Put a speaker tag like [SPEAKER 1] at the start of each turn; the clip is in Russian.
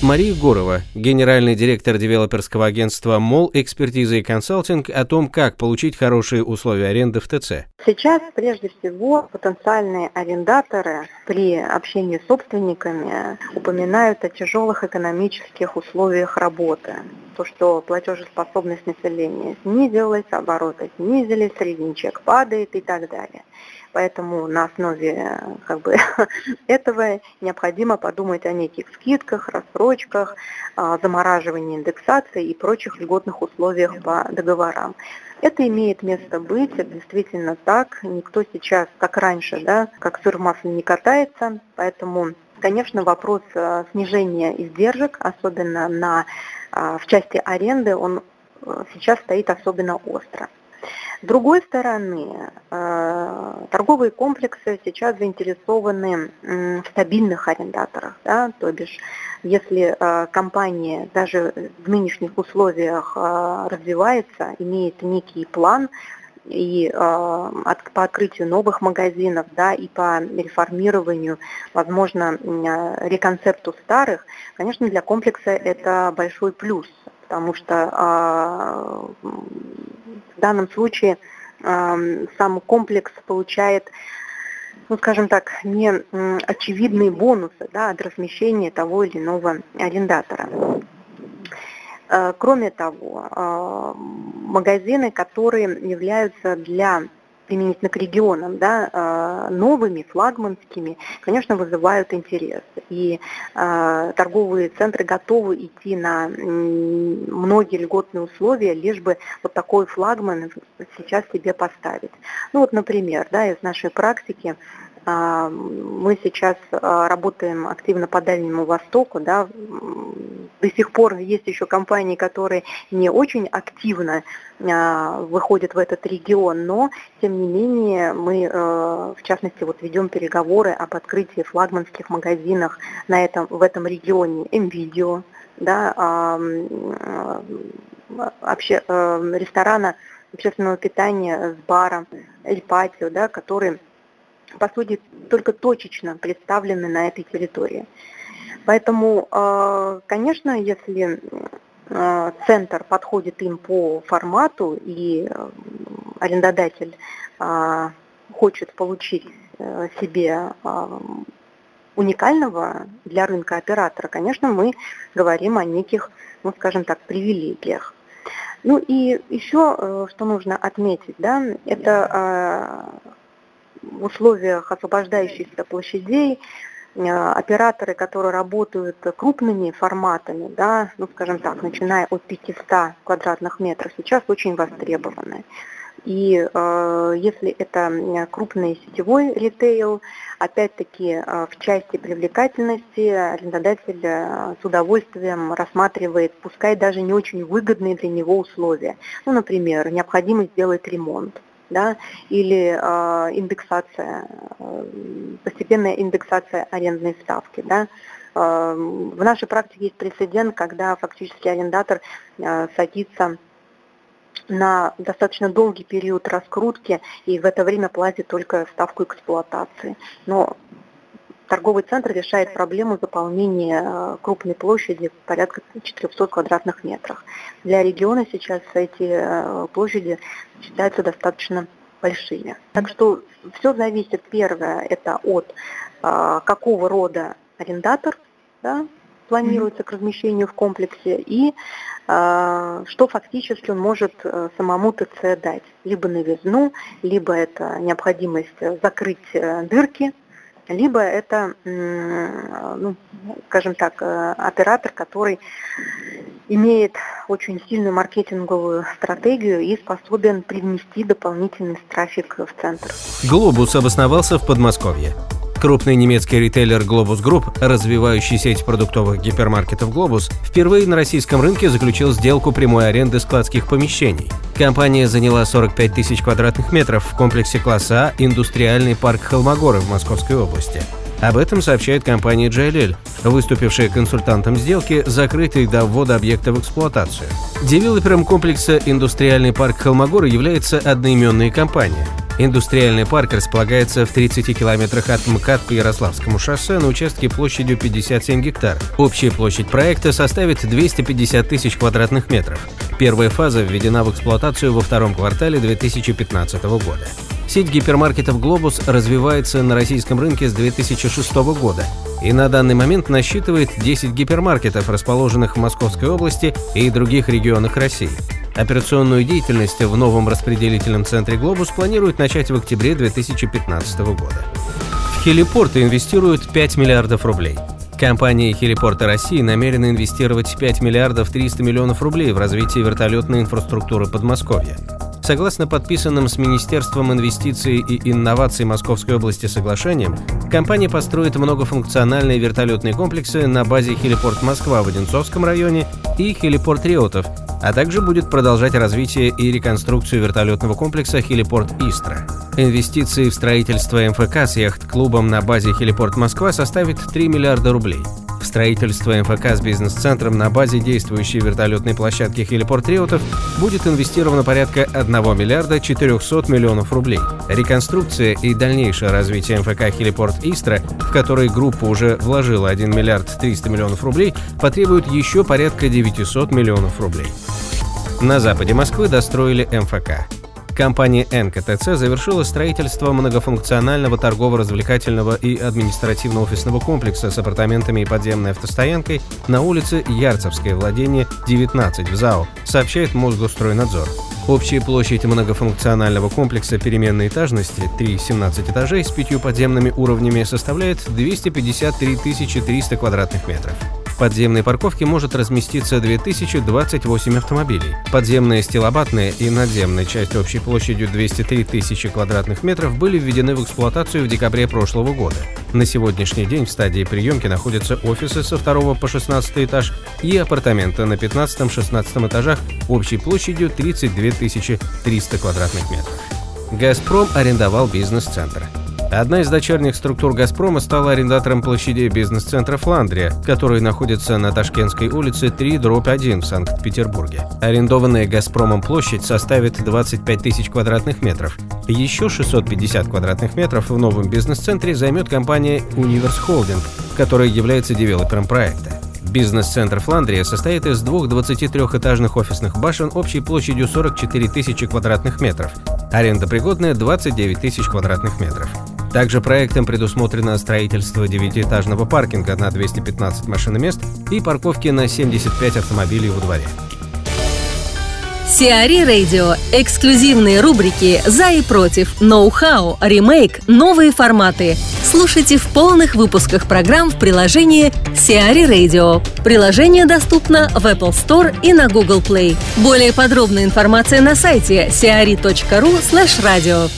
[SPEAKER 1] Мария Гурова, генеральный директор девелоперского агентства МОЛ «Экспертиза и консалтинг» о том, как получить хорошие условия аренды в ТЦ.
[SPEAKER 2] Сейчас, прежде всего, потенциальные арендаторы при общении с собственниками упоминают о тяжелых экономических условиях работы. То, что платежеспособность населения снизилась, обороты снизились, средний чек падает и так далее. Поэтому на основе как бы, этого необходимо подумать о неких скидках, рассрочках, замораживании индексации и прочих льготных условиях по договорам. Это имеет место быть, это действительно так. Никто сейчас, как раньше, да, как сыр в масле не катается, поэтому Конечно, вопрос а, снижения издержек, особенно на, а, в части аренды, он сейчас стоит особенно остро. С другой стороны, э, торговые комплексы сейчас заинтересованы в стабильных арендаторах, да, то бишь если э, компания даже в нынешних условиях э, развивается, имеет некий план, и по открытию новых магазинов, да, и по реформированию, возможно, реконцепту старых, конечно, для комплекса это большой плюс, потому что э, в данном случае сам комплекс получает ну, скажем так, не очевидные бонусы да, от размещения того или иного арендатора. Э, кроме того, а, магазины, которые являются для применительно к регионам, да, а, новыми, флагманскими, конечно, вызывают интерес. И э, торговые центры готовы идти на многие льготные условия, лишь бы вот такой флагман сейчас себе поставить. Ну вот, например, да, из нашей практики мы сейчас работаем активно по Дальнему Востоку, да, до сих пор есть еще компании, которые не очень активно а, выходят в этот регион, но тем не менее мы, в частности, вот ведем переговоры об открытии флагманских магазинах на этом, в этом регионе, МВидео, да, обще, ресторана общественного питания с баром, Эль Патио, да, которые, по сути, только точечно представлены на этой территории. Поэтому, э, конечно, если э, центр подходит им по формату и э, арендодатель хочет получить себе уникального для рынка оператора, конечно, мы говорим о неких, ну, скажем так, привилегиях. Ну и еще, что нужно отметить, да, это условиях освобождающихся площадей Э, операторы, которые работают крупными форматами, да, ну, скажем так, начиная от 500 квадратных метров, сейчас очень востребованы. И э, если это крупный сетевой ритейл, опять-таки э, в части привлекательности арендодатель э, с удовольствием рассматривает, пускай даже не очень выгодные для него условия. Ну, например, необходимость сделать ремонт да, или э, индексация, э, постепенная индексация арендной ставки. Да. Э, в нашей практике есть прецедент, когда фактически арендатор э, садится на достаточно долгий период раскрутки и в это время платит только ставку эксплуатации. Но торговый центр решает проблему заполнения э, крупной площади порядка 400 квадратных метров. Для региона сейчас эти э, площади считаются достаточно большими. Так что все зависит, первое, это от э, какого рода арендатор да, планируется к размещению в комплексе и что фактически он может самому ТЦ дать. Либо новизну, либо это необходимость закрыть дырки либо это, ну, скажем так, э, оператор, который имеет очень сильную маркетинговую стратегию и способен привнести дополнительный трафик в центр.
[SPEAKER 1] Глобус обосновался в Подмосковье. Крупный немецкий ритейлер Globus Group, развивающий сеть продуктовых гипермаркетов Globus, впервые на российском рынке заключил сделку прямой аренды складских помещений. Компания заняла 45 тысяч квадратных метров в комплексе класса А «Индустриальный парк Холмогоры» в Московской области. Об этом сообщает компания JLL, выступившая консультантом сделки, закрытой до ввода объекта в эксплуатацию. Девелопером комплекса «Индустриальный парк Холмогоры» является одноименная компания – Индустриальный парк располагается в 30 километрах от МКАД по Ярославскому шоссе на участке площадью 57 гектар. Общая площадь проекта составит 250 тысяч квадратных метров. Первая фаза введена в эксплуатацию во втором квартале 2015 года. Сеть гипермаркетов «Глобус» развивается на российском рынке с 2006 года и на данный момент насчитывает 10 гипермаркетов, расположенных в Московской области и других регионах России. Операционную деятельность в новом распределительном центре «Глобус» планируют начать в октябре 2015 года. В хелипорты инвестируют 5 миллиардов рублей. Компания «Хелипорты России» намерена инвестировать 5 миллиардов 300 миллионов рублей в развитие вертолетной инфраструктуры Подмосковья. Согласно подписанным с Министерством инвестиций и инноваций Московской области соглашениям, компания построит многофункциональные вертолетные комплексы на базе Хелипорт Москва в Одинцовском районе и Хелипорт Реутов, а также будет продолжать развитие и реконструкцию вертолетного комплекса Хелипорт Истра. Инвестиции в строительство МФК с яхт-клубом на базе Хелипорт Москва составит 3 миллиарда рублей. В строительство МФК с бизнес-центром на базе действующей вертолетной площадки Хелипорт Реутов будет инвестировано порядка 1 миллиарда 400 миллионов рублей. Реконструкция и дальнейшее развитие МФК Хелипорт Истра, в которой группа уже вложила 1 миллиард 300 миллионов рублей, потребует еще порядка 900 миллионов рублей. На западе Москвы достроили МФК. Компания НКТЦ завершила строительство многофункционального торгово-развлекательного и административно-офисного комплекса с апартаментами и подземной автостоянкой на улице Ярцевское, владение 19 в ЗАО, сообщает Мосгостройнадзор. Общая площадь многофункционального комплекса переменной этажности 3-17 этажей с пятью подземными уровнями составляет 253 300 квадратных метров подземной парковке может разместиться 2028 автомобилей. Подземная, стилобатная и надземная часть общей площадью 203 тысячи квадратных метров были введены в эксплуатацию в декабре прошлого года. На сегодняшний день в стадии приемки находятся офисы со 2 по 16 этаж и апартаменты на 15-16 этажах общей площадью 32 300 квадратных метров. «Газпром» арендовал бизнес-центр. Одна из дочерних структур «Газпрома» стала арендатором площади бизнес-центра «Фландрия», который находится на Ташкентской улице 3, дробь 1 в Санкт-Петербурге. Арендованная «Газпромом» площадь составит 25 тысяч квадратных метров. Еще 650 квадратных метров в новом бизнес-центре займет компания «Универс Холдинг», которая является девелопером проекта. Бизнес-центр Фландрия состоит из двух 23-этажных офисных башен общей площадью 44 тысячи квадратных метров. Аренда пригодная 29 тысяч квадратных метров. Также проектом предусмотрено строительство девятиэтажного паркинга на 215 машиномест и парковки на 75 автомобилей во дворе.
[SPEAKER 3] Сиари Радио. Эксклюзивные рубрики «За и против», «Ноу-хау», «Ремейк», «Новые форматы». Слушайте в полных выпусках программ в приложении Сиари Radio. Приложение доступно в Apple Store и на Google Play. Более подробная информация на сайте siari.ru slash radio.